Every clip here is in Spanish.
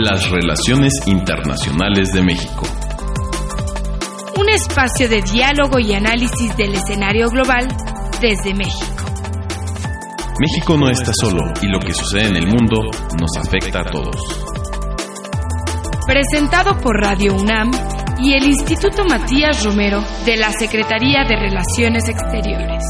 Las relaciones internacionales de México. Un espacio de diálogo y análisis del escenario global desde México. México no está solo y lo que sucede en el mundo nos afecta a todos. Presentado por Radio UNAM y el Instituto Matías Romero de la Secretaría de Relaciones Exteriores.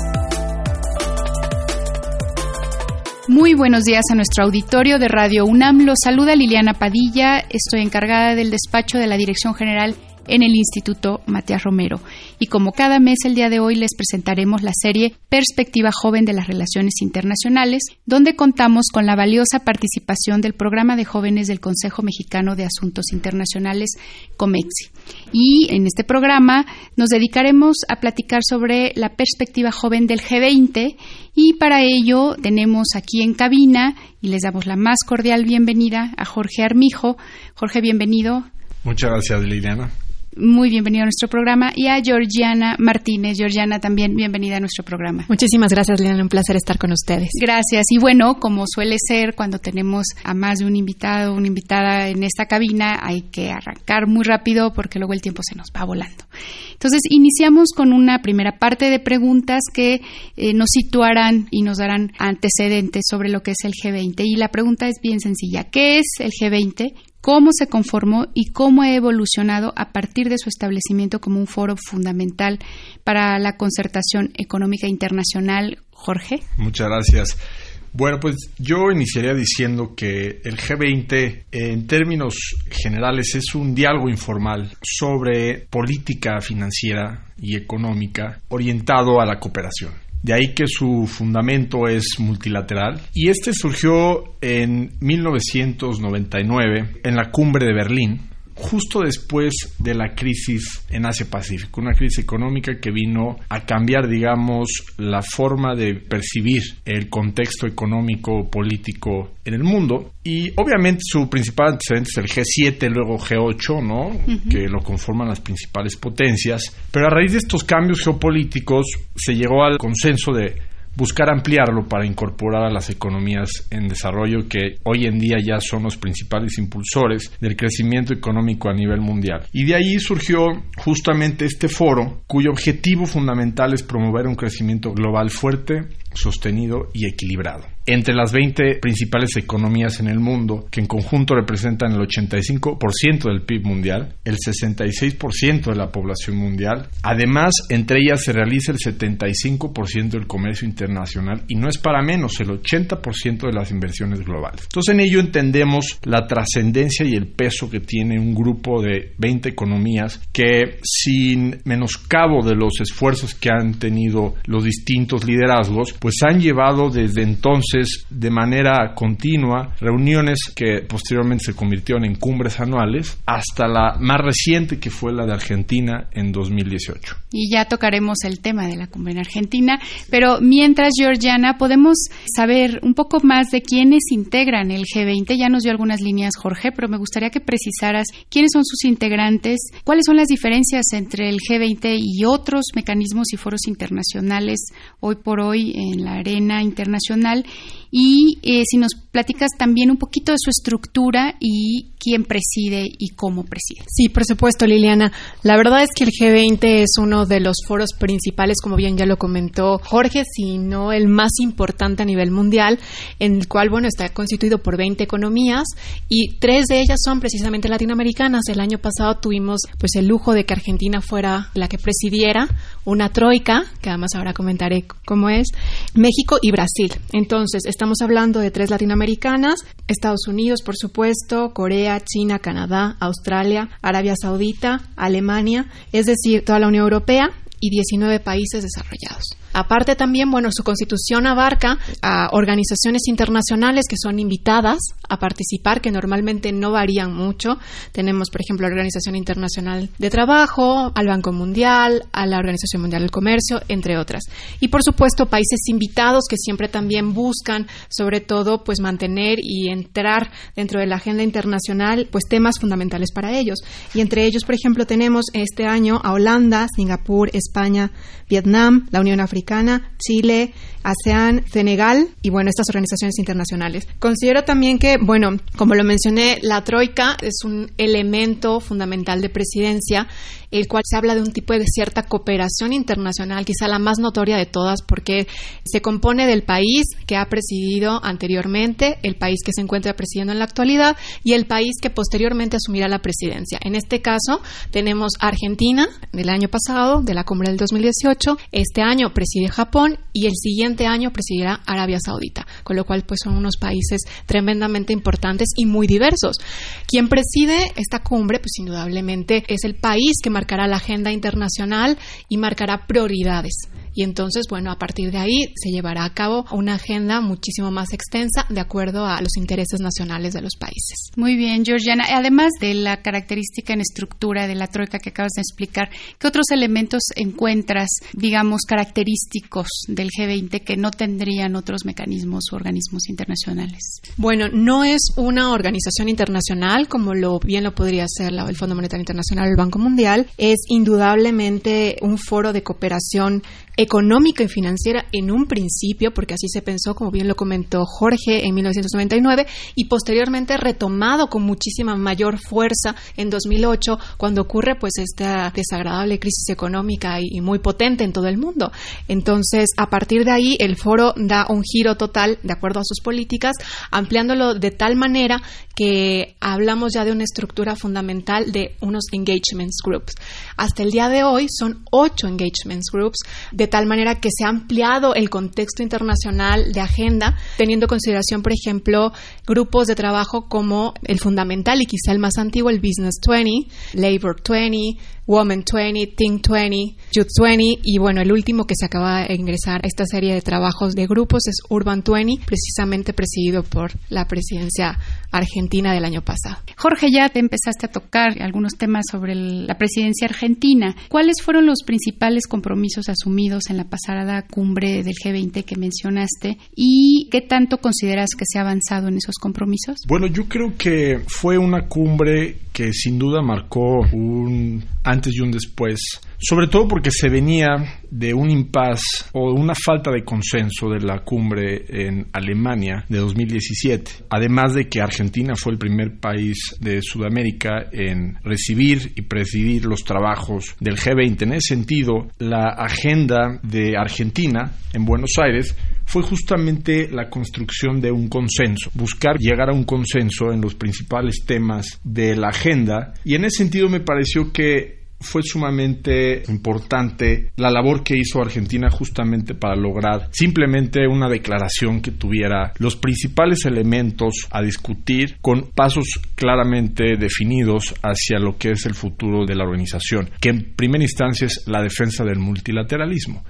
Muy buenos días a nuestro auditorio de Radio UNAM. Los saluda Liliana Padilla. Estoy encargada del despacho de la Dirección General en el Instituto Matías Romero. Y como cada mes, el día de hoy les presentaremos la serie Perspectiva Joven de las Relaciones Internacionales, donde contamos con la valiosa participación del Programa de Jóvenes del Consejo Mexicano de Asuntos Internacionales, COMEXI. Y en este programa nos dedicaremos a platicar sobre la perspectiva joven del G20 y para ello tenemos aquí en cabina y les damos la más cordial bienvenida a Jorge Armijo. Jorge, bienvenido. Muchas gracias, Liliana muy bienvenido a nuestro programa, y a Georgiana Martínez. Georgiana, también bienvenida a nuestro programa. Muchísimas gracias, Liliana. Un placer estar con ustedes. Gracias. Y bueno, como suele ser cuando tenemos a más de un invitado o una invitada en esta cabina, hay que arrancar muy rápido porque luego el tiempo se nos va volando. Entonces, iniciamos con una primera parte de preguntas que eh, nos situarán y nos darán antecedentes sobre lo que es el G20. Y la pregunta es bien sencilla. ¿Qué es el G20? Cómo se conformó y cómo ha evolucionado a partir de su establecimiento como un foro fundamental para la concertación económica internacional. Jorge. Muchas gracias. Bueno, pues yo iniciaría diciendo que el G20 en términos generales es un diálogo informal sobre política financiera y económica orientado a la cooperación. De ahí que su fundamento es multilateral. Y este surgió en 1999 en la cumbre de Berlín, justo después de la crisis en Asia-Pacífico, una crisis económica que vino a cambiar, digamos, la forma de percibir el contexto económico político en el mundo. Y obviamente su principal antecedente es el G7, luego G8, ¿no? Que lo conforman las principales potencias. Pero a raíz de estos cambios geopolíticos se llegó al consenso de buscar ampliarlo para incorporar a las economías en desarrollo que hoy en día ya son los principales impulsores del crecimiento económico a nivel mundial. Y de ahí surgió justamente este foro cuyo objetivo fundamental es promover un crecimiento global fuerte, sostenido y equilibrado entre las 20 principales economías en el mundo, que en conjunto representan el 85% del PIB mundial, el 66% de la población mundial. Además, entre ellas se realiza el 75% del comercio internacional y no es para menos el 80% de las inversiones globales. Entonces, en ello entendemos la trascendencia y el peso que tiene un grupo de 20 economías que, sin menoscabo de los esfuerzos que han tenido los distintos liderazgos, pues han llevado desde entonces de manera continua reuniones que posteriormente se convirtieron en cumbres anuales hasta la más reciente que fue la de Argentina en 2018. Y ya tocaremos el tema de la cumbre en Argentina, pero mientras Georgiana podemos saber un poco más de quiénes integran el G20. Ya nos dio algunas líneas Jorge, pero me gustaría que precisaras quiénes son sus integrantes, cuáles son las diferencias entre el G20 y otros mecanismos y foros internacionales hoy por hoy en la arena internacional y eh, si nos platicas también un poquito de su estructura y quién preside y cómo preside. Sí, por supuesto, Liliana. La verdad es que el G20 es uno de los foros principales, como bien ya lo comentó Jorge, sino el más importante a nivel mundial, en el cual, bueno, está constituido por 20 economías y tres de ellas son precisamente latinoamericanas. El año pasado tuvimos pues el lujo de que Argentina fuera la que presidiera una troika, que además ahora comentaré cómo es, México y Brasil. Entonces, estamos hablando de tres latinoamericanas, Estados Unidos, por supuesto, Corea, China, Canadá, Australia, Arabia Saudita, Alemania, es decir, toda la Unión Europea y 19 países desarrollados. Aparte también, bueno, su constitución abarca a organizaciones internacionales que son invitadas a participar, que normalmente no varían mucho. Tenemos, por ejemplo, la Organización Internacional de Trabajo, al Banco Mundial, a la Organización Mundial del Comercio, entre otras. Y, por supuesto, países invitados que siempre también buscan, sobre todo, pues mantener y entrar dentro de la agenda internacional, pues temas fundamentales para ellos. Y entre ellos, por ejemplo, tenemos este año a Holanda, Singapur, España, Vietnam, la Unión Africana, Chile, ASEAN, Senegal y bueno, estas organizaciones internacionales. Considero también que, bueno, como lo mencioné, la Troika es un elemento fundamental de presidencia el cual se habla de un tipo de cierta cooperación internacional, quizá la más notoria de todas, porque se compone del país que ha presidido anteriormente, el país que se encuentra presidiendo en la actualidad y el país que posteriormente asumirá la presidencia. En este caso, tenemos Argentina del año pasado, de la cumbre del 2018, este año preside Japón y el siguiente año presidirá Arabia Saudita, con lo cual pues son unos países tremendamente importantes y muy diversos. Quien preside esta cumbre, pues indudablemente es el país que marcará la agenda internacional y marcará prioridades. Y entonces, bueno, a partir de ahí se llevará a cabo una agenda muchísimo más extensa de acuerdo a los intereses nacionales de los países. Muy bien, Georgiana. Además de la característica en estructura de la troika que acabas de explicar, ¿qué otros elementos encuentras, digamos, característicos del G20 que no tendrían otros mecanismos u organismos internacionales? Bueno, no es una organización internacional como lo bien lo podría ser el Fondo Monetario Internacional o el Banco Mundial. Es indudablemente un foro de cooperación económica y financiera en un principio, porque así se pensó, como bien lo comentó Jorge en 1999, y posteriormente retomado con muchísima mayor fuerza en 2008, cuando ocurre pues esta desagradable crisis económica y, muy potente en todo el mundo. Entonces, a partir de ahí, el foro da un giro total de acuerdo a sus políticas, ampliándolo de tal manera que hablamos ya de una estructura fundamental de unos engagements groups. Hasta el día de hoy son ocho engagements groups de tal manera que se ha ampliado el contexto internacional de agenda, teniendo en consideración, por ejemplo, grupos de trabajo como el fundamental y quizá el más antiguo, el Business 20, Labor 20, Woman 20, Think 20, Youth 20 y bueno, el último que se acaba de ingresar a esta serie de trabajos de grupos es Urban 20, precisamente presidido por la presidencia argentina del año pasado. Jorge, ya te empezaste a tocar algunos temas sobre la presidencia argentina. ¿Cuáles fueron los principales compromisos asumidos en la pasada cumbre del G20 que mencionaste y qué tanto consideras que se ha avanzado en esos compromisos? Bueno, yo creo que fue una cumbre que sin duda marcó un antes y un después, sobre todo porque se venía de un impas o una falta de consenso de la cumbre en Alemania de 2017, además de que Argentina fue el primer país de Sudamérica en recibir y presidir los trabajos del G20. En ese sentido, la agenda de Argentina en Buenos Aires fue justamente la construcción de un consenso, buscar llegar a un consenso en los principales temas de la agenda y en ese sentido me pareció que fue sumamente importante la labor que hizo Argentina justamente para lograr simplemente una declaración que tuviera los principales elementos a discutir con pasos claramente definidos hacia lo que es el futuro de la organización, que en primera instancia es la defensa del multilateralismo.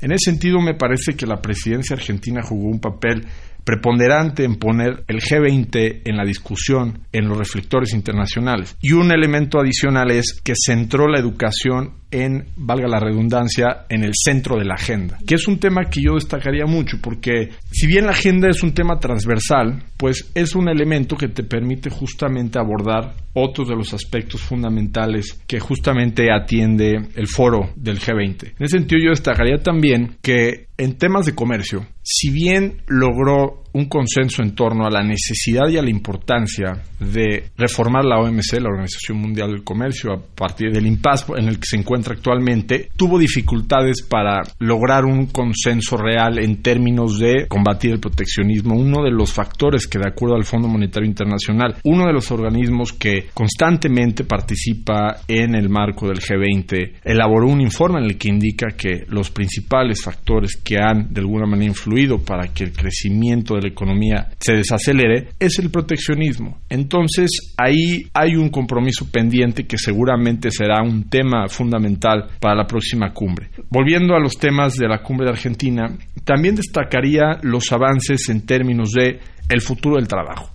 En ese sentido, me parece que la presidencia argentina jugó un papel preponderante en poner el G20 en la discusión, en los reflectores internacionales. Y un elemento adicional es que centró la educación en, valga la redundancia, en el centro de la agenda, que es un tema que yo destacaría mucho, porque si bien la agenda es un tema transversal, pues es un elemento que te permite justamente abordar otros de los aspectos fundamentales que justamente atiende el foro del G20. En ese sentido yo destacaría también que en temas de comercio, si bien logró un consenso en torno a la necesidad y a la importancia de reformar la OMC, la Organización Mundial del Comercio, a partir del impasse en el que se encuentra actualmente, tuvo dificultades para lograr un consenso real en términos de combatir el proteccionismo. Uno de los factores que, de acuerdo al Fondo Monetario Internacional, uno de los organismos que constantemente participa en el marco del G20, elaboró un informe en el que indica que los principales factores que han de alguna manera influido para que el crecimiento de la economía se desacelere es el proteccionismo. Entonces ahí hay un compromiso pendiente que seguramente será un tema fundamental para la próxima cumbre. Volviendo a los temas de la cumbre de Argentina, también destacaría los avances en términos de el futuro del trabajo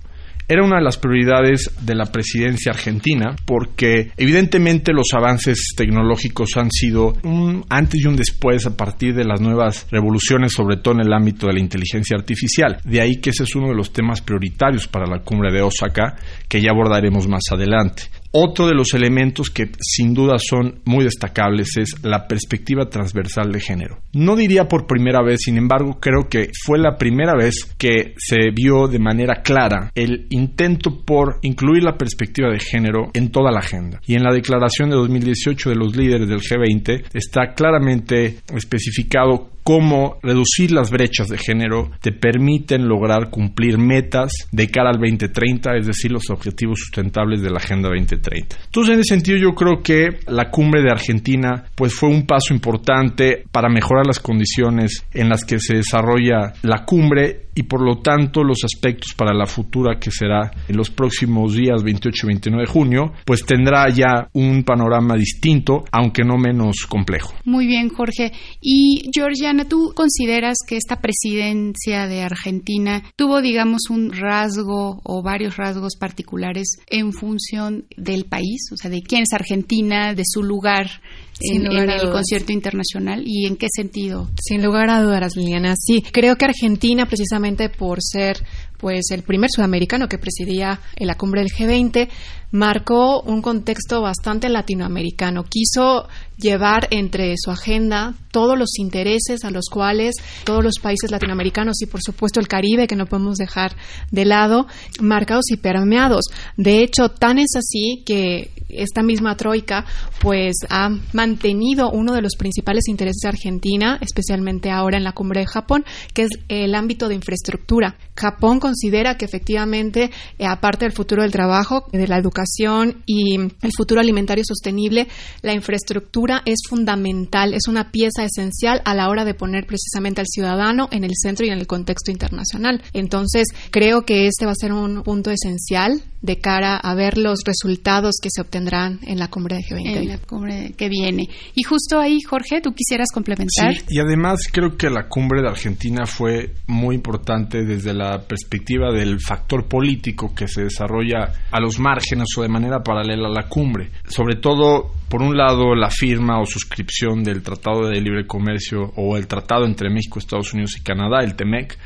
era una de las prioridades de la presidencia argentina porque evidentemente los avances tecnológicos han sido un antes y un después a partir de las nuevas revoluciones, sobre todo en el ámbito de la inteligencia artificial. De ahí que ese es uno de los temas prioritarios para la cumbre de Osaka que ya abordaremos más adelante. Otro de los elementos que sin duda son muy destacables es la perspectiva transversal de género. No diría por primera vez, sin embargo, creo que fue la primera vez que se vio de manera clara el intento por incluir la perspectiva de género en toda la agenda. Y en la declaración de 2018 de los líderes del G20 está claramente especificado cómo reducir las brechas de género te permiten lograr cumplir metas de cara al 2030, es decir, los objetivos sustentables de la Agenda 2030. Entonces, en ese sentido, yo creo que la cumbre de Argentina pues fue un paso importante para mejorar las condiciones en las que se desarrolla la cumbre y por lo tanto los aspectos para la futura que será en los próximos días 28 y 29 de junio, pues tendrá ya un panorama distinto, aunque no menos complejo. Muy bien, Jorge. Y Georgiana, ¿tú consideras que esta presidencia de Argentina tuvo, digamos, un rasgo o varios rasgos particulares en función del país? O sea, de quién es Argentina, de su lugar en, el concierto internacional y en qué sentido? Sin lugar a dudas, Liliana. Sí, creo que Argentina, precisamente por ser pues el primer sudamericano que presidía en la cumbre del G20, marcó un contexto bastante latinoamericano. Quiso llevar entre su agenda todos los intereses a los cuales todos los países latinoamericanos y por supuesto el Caribe, que no podemos dejar de lado, marcados y permeados. De hecho, tan es así que esta misma troika pues ha mantenido uno de los principales intereses de Argentina, especialmente ahora en la cumbre de Japón, que es el ámbito de infraestructura. Japón considera que efectivamente, eh, aparte del futuro del trabajo, de la educación y el futuro alimentario sostenible, la infraestructura es fundamental, es una pieza esencial a la hora de poner precisamente al ciudadano en el centro y en el contexto internacional. Entonces, creo que este va a ser un punto esencial de cara a ver los resultados que se obtendrán en la cumbre de G20. En la cumbre que viene. Y justo ahí, Jorge, ¿tú quisieras complementar? Sí, y además creo que la cumbre de Argentina fue muy importante desde la perspectiva del factor político que se desarrolla a los márgenes o de manera paralela a la cumbre. Sobre todo, por un lado, la firma o suscripción del Tratado de Libre Comercio o el Tratado entre México, Estados Unidos y Canadá, el TEMEC,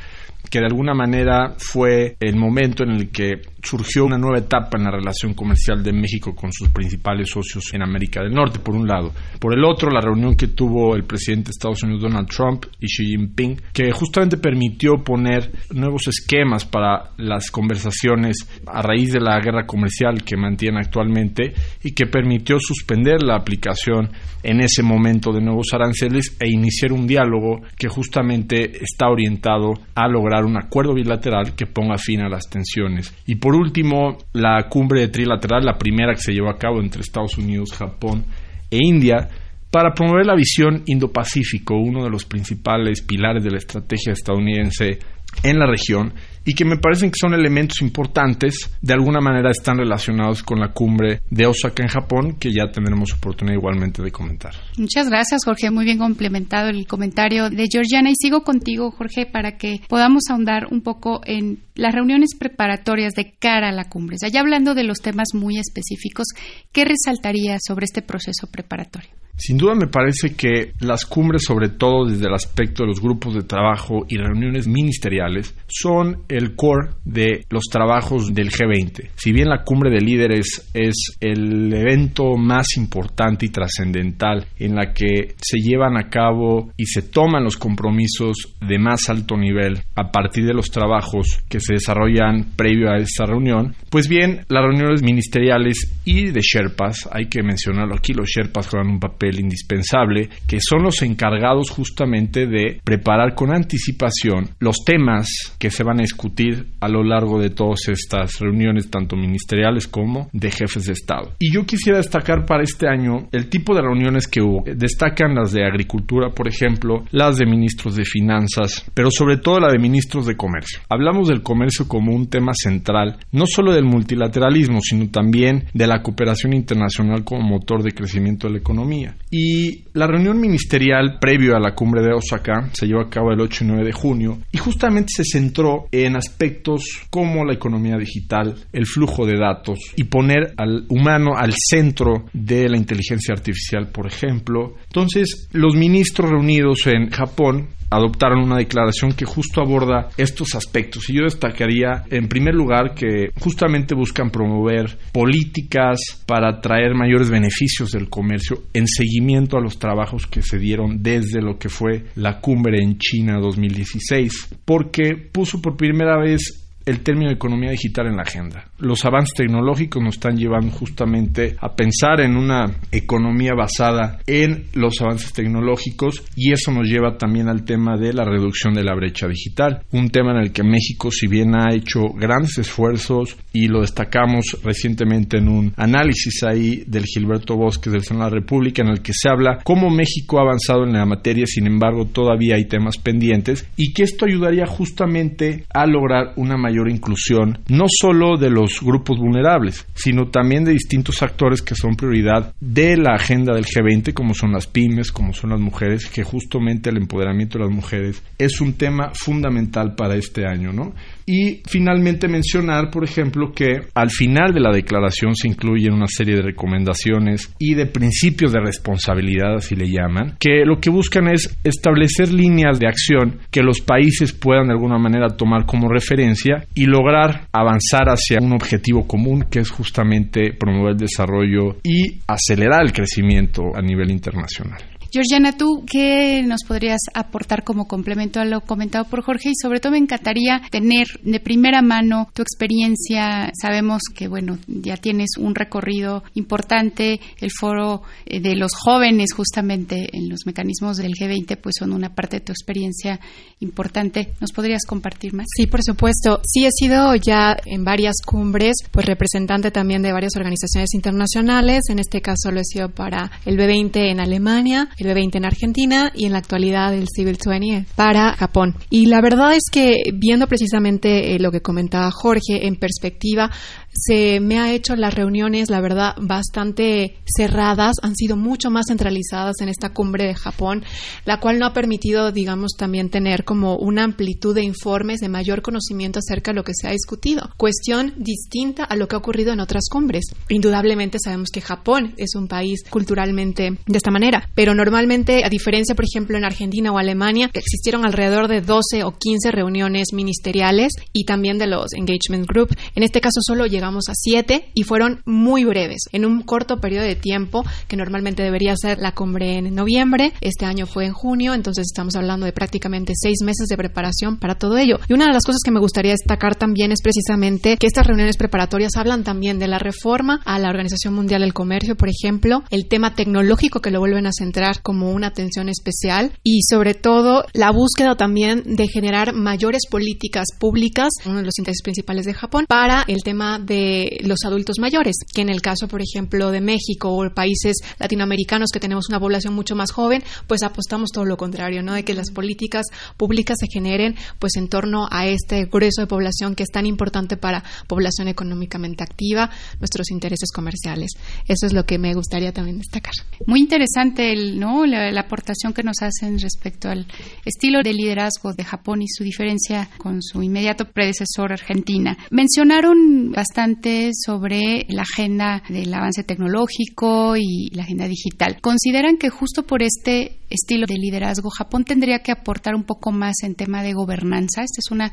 que de alguna manera fue el momento en el que surgió una nueva etapa en la relación comercial de México con sus principales socios en América del Norte, por un lado. Por el otro, la reunión que tuvo el presidente de Estados Unidos Donald Trump y Xi Jinping, que justamente permitió poner nuevos esquemas para las conversaciones a raíz de la guerra comercial que mantiene actualmente y que permitió suspender la aplicación en ese momento de nuevos aranceles e iniciar un diálogo que justamente está orientado a lograr un acuerdo bilateral que ponga fin a las tensiones. Y por último, la cumbre trilateral, la primera que se llevó a cabo entre Estados Unidos, Japón e India, para promover la visión Indo-Pacífico, uno de los principales pilares de la estrategia estadounidense en la región y que me parecen que son elementos importantes, de alguna manera están relacionados con la cumbre de Osaka en Japón, que ya tendremos oportunidad igualmente de comentar. Muchas gracias, Jorge. Muy bien complementado el comentario de Georgiana. Y sigo contigo, Jorge, para que podamos ahondar un poco en las reuniones preparatorias de cara a la cumbre. ya hablando de los temas muy específicos, ¿qué resaltaría sobre este proceso preparatorio? Sin duda me parece que las cumbres, sobre todo desde el aspecto de los grupos de trabajo y reuniones ministeriales, son el core de los trabajos del G20. Si bien la cumbre de líderes es el evento más importante y trascendental en la que se llevan a cabo y se toman los compromisos de más alto nivel a partir de los trabajos que se desarrollan previo a esta reunión, pues bien, las reuniones ministeriales y de Sherpas, hay que mencionarlo aquí, los Sherpas juegan un papel indispensable, que son los encargados justamente de preparar con anticipación los temas que se van a discutir a lo largo de todas estas reuniones, tanto ministeriales como de jefes de Estado. Y yo quisiera destacar para este año el tipo de reuniones que hubo. Destacan las de agricultura, por ejemplo, las de ministros de finanzas, pero sobre todo la de ministros de comercio. Hablamos del comercio como un tema central, no solo del multilateralismo, sino también de la cooperación internacional como motor de crecimiento de la economía. Y la reunión ministerial previo a la cumbre de Osaka se llevó a cabo el 8 y 9 de junio y justamente se centró en aspectos como la economía digital, el flujo de datos y poner al humano al centro de la inteligencia artificial, por ejemplo. Entonces, los ministros reunidos en Japón adoptaron una declaración que justo aborda estos aspectos. Y yo destacaría, en primer lugar, que justamente buscan promover políticas para traer mayores beneficios del comercio en seguimiento a los trabajos que se dieron desde lo que fue la cumbre en China 2016, porque puso por primera vez el término economía digital en la agenda. Los avances tecnológicos nos están llevando justamente a pensar en una economía basada en los avances tecnológicos y eso nos lleva también al tema de la reducción de la brecha digital, un tema en el que México si bien ha hecho grandes esfuerzos y lo destacamos recientemente en un análisis ahí del Gilberto Bosques del Senado de la República en el que se habla cómo México ha avanzado en la materia, sin embargo todavía hay temas pendientes y que esto ayudaría justamente a lograr una mayor mayor inclusión, no solo de los grupos vulnerables, sino también de distintos actores que son prioridad de la agenda del G20, como son las pymes, como son las mujeres, que justamente el empoderamiento de las mujeres es un tema fundamental para este año, ¿no? Y finalmente mencionar, por ejemplo, que al final de la declaración se incluyen una serie de recomendaciones y de principios de responsabilidad, así le llaman, que lo que buscan es establecer líneas de acción que los países puedan de alguna manera tomar como referencia y lograr avanzar hacia un objetivo común que es justamente promover el desarrollo y acelerar el crecimiento a nivel internacional. Georgiana, ¿tú qué nos podrías aportar como complemento a lo comentado por Jorge? Y sobre todo me encantaría tener de primera mano tu experiencia. Sabemos que, bueno, ya tienes un recorrido importante. El foro eh, de los jóvenes, justamente en los mecanismos del G20, pues son una parte de tu experiencia importante. ¿Nos podrías compartir más? Sí, por supuesto. Sí, he sido ya en varias cumbres, pues representante también de varias organizaciones internacionales. En este caso lo he sido para el B20 en Alemania, el B20 en Argentina y en la actualidad el Civil 20 para Japón. Y la verdad es que viendo precisamente eh, lo que comentaba Jorge en perspectiva, se me ha hecho las reuniones, la verdad, bastante cerradas, han sido mucho más centralizadas en esta cumbre de Japón, la cual no ha permitido, digamos, también tener como una amplitud de informes de mayor conocimiento acerca de lo que se ha discutido. Cuestión distinta a lo que ha ocurrido en otras cumbres. Indudablemente sabemos que Japón es un país culturalmente de esta manera, pero normalmente, a diferencia, por ejemplo, en Argentina o Alemania, existieron alrededor de 12 o 15 reuniones ministeriales y también de los engagement group. En este caso solo llega llegamos a siete y fueron muy breves, en un corto periodo de tiempo que normalmente debería ser la cumbre en noviembre. Este año fue en junio, entonces estamos hablando de prácticamente seis meses de preparación para todo ello. Y una de las cosas que me gustaría destacar también es precisamente que estas reuniones preparatorias hablan también de la reforma a la Organización Mundial del Comercio, por ejemplo, el tema tecnológico que lo vuelven a centrar como una atención especial y sobre todo la búsqueda también de generar mayores políticas públicas, uno de los intereses principales de Japón, para el tema de los adultos mayores, que en el caso, por ejemplo, de México o países latinoamericanos que tenemos una población mucho más joven, pues apostamos todo lo contrario, ¿no? De que las políticas públicas se generen pues en torno a este grueso de población que es tan importante para población económicamente activa, nuestros intereses comerciales. Eso es lo que me gustaría también destacar. Muy interesante el, ¿no? la aportación que nos hacen respecto al estilo de liderazgo de Japón y su diferencia con su inmediato predecesor Argentina. Mencionaron bastante sobre la agenda del avance tecnológico y la agenda digital. ¿Consideran que justo por este estilo de liderazgo Japón tendría que aportar un poco más en tema de gobernanza? Esta es una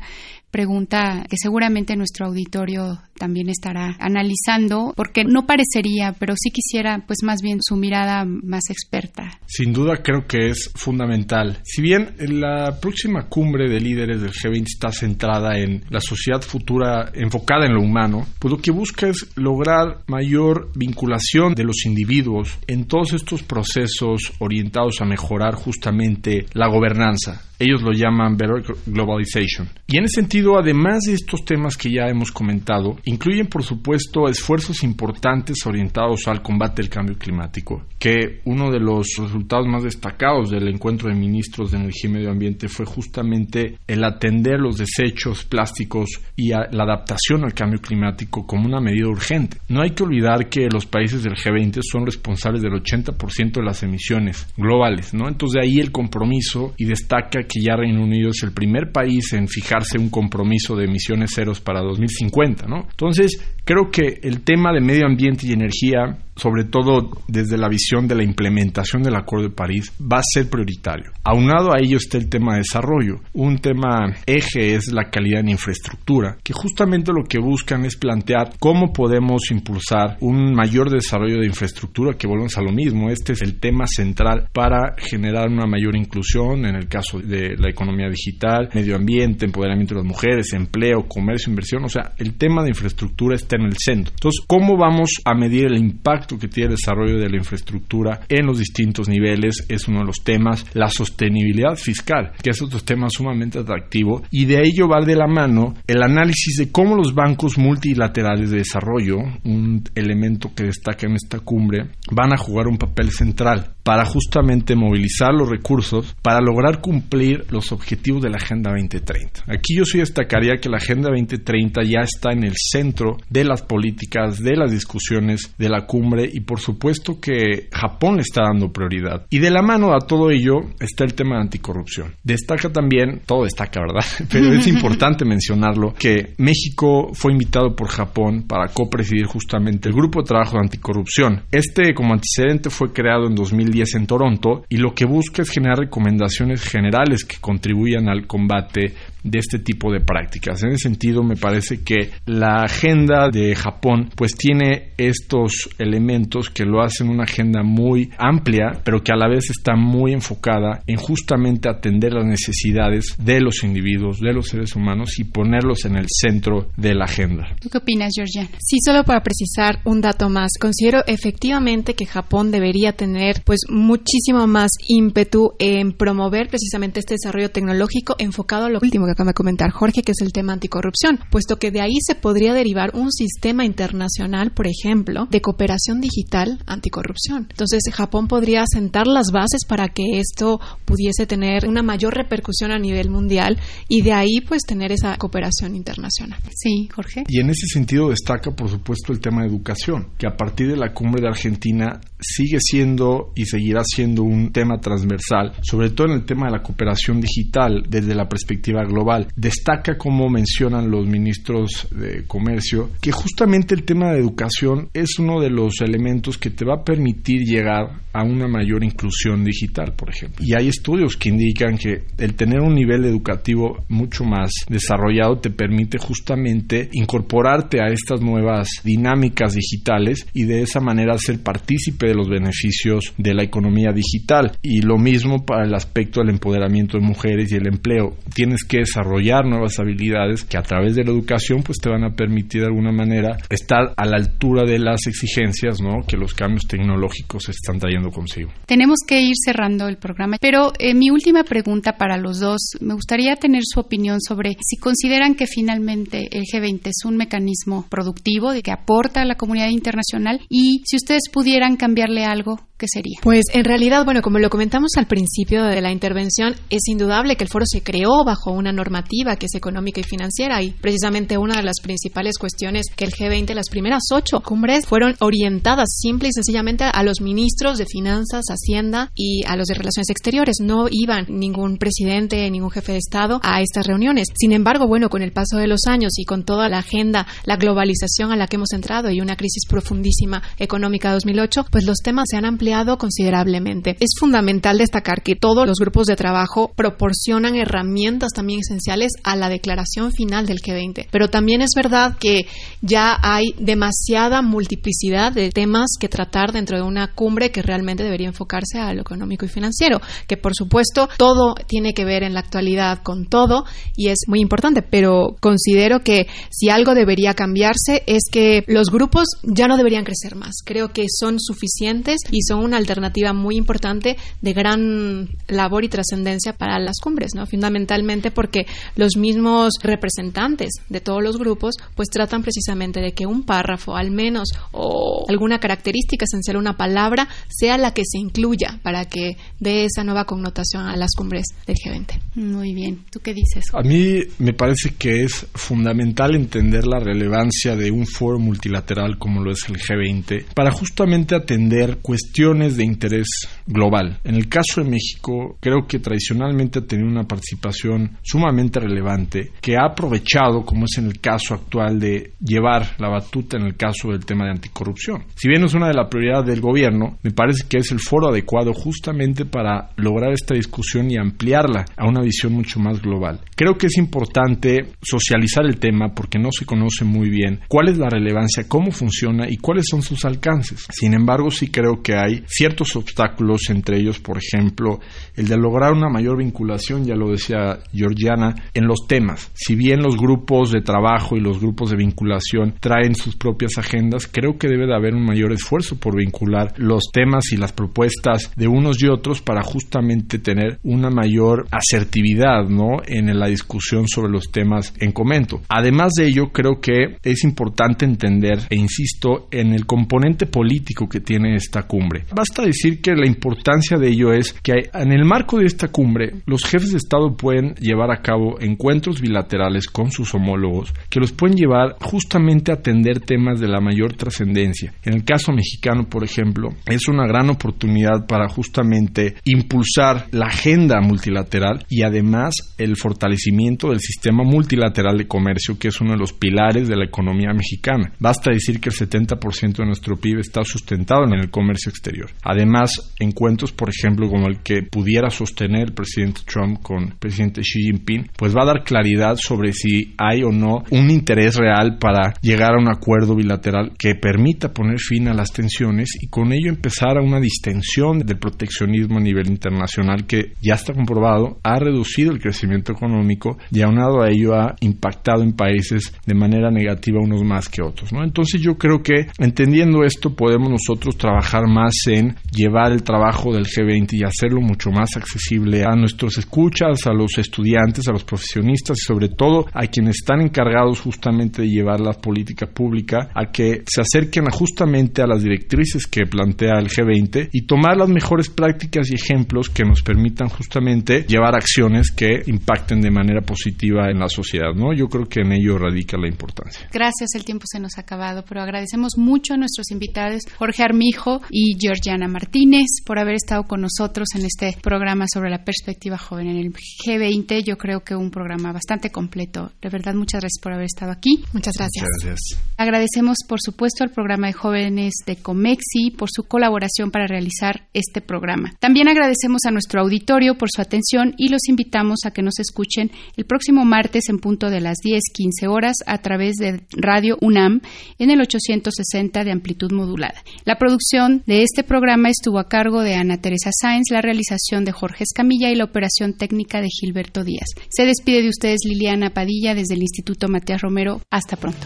pregunta que seguramente nuestro auditorio también estará analizando, porque no parecería, pero sí quisiera pues más bien su mirada más experta. Sin duda creo que es fundamental. Si bien la próxima cumbre de líderes del G20 está centrada en la sociedad futura enfocada en lo humano, pues lo que busca es lograr mayor vinculación de los individuos en todos estos procesos orientados a mejorar justamente la gobernanza ellos lo llaman Better Globalization. Y en ese sentido, además de estos temas que ya hemos comentado, incluyen por supuesto esfuerzos importantes orientados al combate del cambio climático, que uno de los resultados más destacados del encuentro de ministros de Energía y Medio Ambiente fue justamente el atender los desechos plásticos y la adaptación al cambio climático como una medida urgente. No hay que olvidar que los países del G20 son responsables del 80% de las emisiones globales, ¿no? Entonces de ahí el compromiso y destaca que ya Reino Unido es el primer país en fijarse un compromiso de emisiones ceros para 2050, ¿no? Entonces, creo que el tema de medio ambiente y energía sobre todo desde la visión de la implementación del Acuerdo de París, va a ser prioritario. Aunado a ello está el tema de desarrollo. Un tema eje es la calidad en infraestructura, que justamente lo que buscan es plantear cómo podemos impulsar un mayor desarrollo de infraestructura, que volvemos a lo mismo. Este es el tema central para generar una mayor inclusión en el caso de la economía digital, medio ambiente, empoderamiento de las mujeres, empleo, comercio, inversión. O sea, el tema de infraestructura está en el centro. Entonces, ¿cómo vamos a medir el impacto que tiene el desarrollo de la infraestructura en los distintos niveles? Es uno de los temas. La sostenibilidad fiscal, que es otro tema sumamente atractivo. Y de ello va de la mano el análisis de cómo los bancos multilaterales de desarrollo, un elemento que destaca en esta cumbre, van a jugar un papel central para justamente movilizar los recursos para lograr cumplir los objetivos de la Agenda 2030. Aquí yo sí destacaría que la Agenda 2030 ya está en el centro de las políticas, de las discusiones de la cumbre y por supuesto que Japón le está dando prioridad. Y de la mano a todo ello está el tema de anticorrupción. Destaca también, todo destaca, ¿verdad? Pero es importante mencionarlo, que México fue invitado por Japón para copresidir justamente el grupo de trabajo de anticorrupción. Este como antecedente fue creado en 2000 en Toronto y lo que busca es generar recomendaciones generales que contribuyan al combate de este tipo de prácticas. En ese sentido, me parece que la agenda de Japón pues tiene estos elementos que lo hacen una agenda muy amplia, pero que a la vez está muy enfocada en justamente atender las necesidades de los individuos, de los seres humanos y ponerlos en el centro de la agenda. ¿Tú qué opinas, Georgiana? Sí, solo para precisar un dato más, considero efectivamente que Japón debería tener pues muchísimo más ímpetu en promover precisamente este desarrollo tecnológico enfocado a lo último que acaba de comentar Jorge, que es el tema anticorrupción, puesto que de ahí se podría derivar un sistema internacional, por ejemplo, de cooperación digital anticorrupción. Entonces, Japón podría sentar las bases para que esto pudiese tener una mayor repercusión a nivel mundial y de ahí pues tener esa cooperación internacional. Sí, Jorge. Y en ese sentido destaca, por supuesto, el tema de educación, que a partir de la cumbre de Argentina sigue siendo y seguirá siendo un tema transversal, sobre todo en el tema de la cooperación digital desde la perspectiva global. Destaca, como mencionan los ministros de Comercio, que justamente el tema de educación es uno de los elementos que te va a permitir llegar a una mayor inclusión digital, por ejemplo. Y hay estudios que indican que el tener un nivel educativo mucho más desarrollado te permite justamente incorporarte a estas nuevas dinámicas digitales y de esa manera ser partícipe de los beneficios de la economía digital. Y lo mismo para el aspecto del empoderamiento de mujeres y el empleo. Tienes que desarrollar nuevas habilidades que a través de la educación pues te van a permitir de alguna manera estar a la altura de las exigencias ¿no? que los cambios tecnológicos están trayendo consigo. Tenemos que ir cerrando el programa, pero eh, mi última pregunta para los dos, me gustaría tener su opinión sobre si consideran que finalmente el G20 es un mecanismo productivo de que aporta a la comunidad internacional y si ustedes pudieran cambiarle algo sería? Pues en realidad, bueno, como lo comentamos al principio de la intervención, es indudable que el foro se creó bajo una normativa que es económica y financiera y precisamente una de las principales cuestiones que el G20, las primeras ocho cumbres, fueron orientadas simple y sencillamente a los ministros de finanzas, hacienda y a los de relaciones exteriores. No iban ningún presidente, ningún jefe de Estado a estas reuniones. Sin embargo, bueno, con el paso de los años y con toda la agenda, la globalización a la que hemos entrado y una crisis profundísima económica 2008, pues los temas se han ampliado considerablemente. Es fundamental destacar que todos los grupos de trabajo proporcionan herramientas también esenciales a la declaración final del G20. Pero también es verdad que ya hay demasiada multiplicidad de temas que tratar dentro de una cumbre que realmente debería enfocarse a lo económico y financiero, que por supuesto todo tiene que ver en la actualidad con todo y es muy importante, pero considero que si algo debería cambiarse es que los grupos ya no deberían crecer más. Creo que son suficientes y son una alternativa muy importante de gran labor y trascendencia para las cumbres, ¿no? Fundamentalmente porque los mismos representantes de todos los grupos pues tratan precisamente de que un párrafo al menos o alguna característica esencial, una palabra, sea la que se incluya para que dé esa nueva connotación a las cumbres del G20. Muy bien. ¿Tú qué dices? A mí me parece que es fundamental entender la relevancia de un foro multilateral como lo es el G20 para justamente atender cuestiones cuestiones de interés global. En el caso de México, creo que tradicionalmente ha tenido una participación sumamente relevante que ha aprovechado, como es en el caso actual, de llevar la batuta en el caso del tema de anticorrupción. Si bien es una de las prioridades del gobierno, me parece que es el foro adecuado justamente para lograr esta discusión y ampliarla a una visión mucho más global. Creo que es importante socializar el tema porque no se conoce muy bien cuál es la relevancia, cómo funciona y cuáles son sus alcances. Sin embargo, sí creo que hay ciertos obstáculos, entre ellos, por ejemplo, el de lograr una mayor vinculación, ya lo decía Georgiana, en los temas. Si bien los grupos de trabajo y los grupos de vinculación traen sus propias agendas, creo que debe de haber un mayor esfuerzo por vincular los temas y las propuestas de unos y otros para justamente tener una mayor asertividad ¿no? en la discusión sobre los temas en comento. Además de ello, creo que es importante entender, e insisto, en el componente político que tiene esta cumbre. Basta decir que la importancia de ello es que en el marco de esta cumbre, los jefes de Estado pueden llevar a cabo encuentros bilaterales con sus homólogos que los pueden llevar justamente a atender temas de la mayor trascendencia. En el caso mexicano, por ejemplo, es una gran oportunidad para justamente impulsar la agenda multilateral y además el fortalecimiento del sistema multilateral de comercio, que es uno de los pilares de la economía mexicana. Basta decir que el 70% de nuestro PIB está sustentado en el comercio exterior. Además, encuentros, por ejemplo, como el que pudiera sostener el presidente Trump con el presidente Xi Jinping, pues va a dar claridad sobre si hay o no un interés real para llegar a un acuerdo bilateral que permita poner fin a las tensiones y con ello empezar a una distensión del proteccionismo a nivel internacional que ya está comprobado ha reducido el crecimiento económico y aunado a ello ha impactado en países de manera negativa unos más que otros. Entonces yo creo que entendiendo esto podemos nosotros trabajar más en llevar el trabajo del G20 y hacerlo mucho más accesible a nuestros escuchas, a los estudiantes, a los profesionistas y sobre todo a quienes están encargados justamente de llevar la política pública a que se acerquen justamente a las directrices que plantea el G20 y tomar las mejores prácticas y ejemplos que nos permitan justamente llevar acciones que impacten de manera positiva en la sociedad, ¿no? Yo creo que en ello radica la importancia. Gracias, el tiempo se nos ha acabado, pero agradecemos mucho a nuestros invitados Jorge Armijo y Georgiana Martínez por haber estado con nosotros en este programa sobre la perspectiva joven en el G20. Yo creo que un programa bastante completo. De verdad, muchas gracias por haber estado aquí. Muchas gracias. Muchas gracias. Agradecemos, por supuesto, al programa de jóvenes de Comexi por su colaboración para realizar este programa. También agradecemos a nuestro auditorio por su atención y los invitamos a que nos escuchen el próximo martes en punto de las 10-15 horas a través de Radio UNAM en el 860 de amplitud modulada. La producción de este programa estuvo a cargo de Ana Teresa Sáenz, la realización de Jorge Escamilla y la operación técnica de Gilberto Díaz. Se despide de ustedes Liliana Padilla desde el Instituto Matías Romero. Hasta pronto.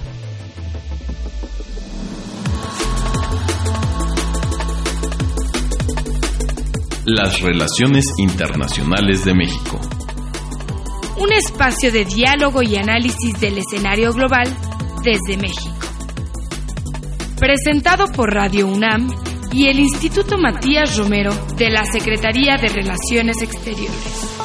Las relaciones internacionales de México. Un espacio de diálogo y análisis del escenario global desde México. Presentado por Radio UNAM y el Instituto Matías Romero de la Secretaría de Relaciones Exteriores.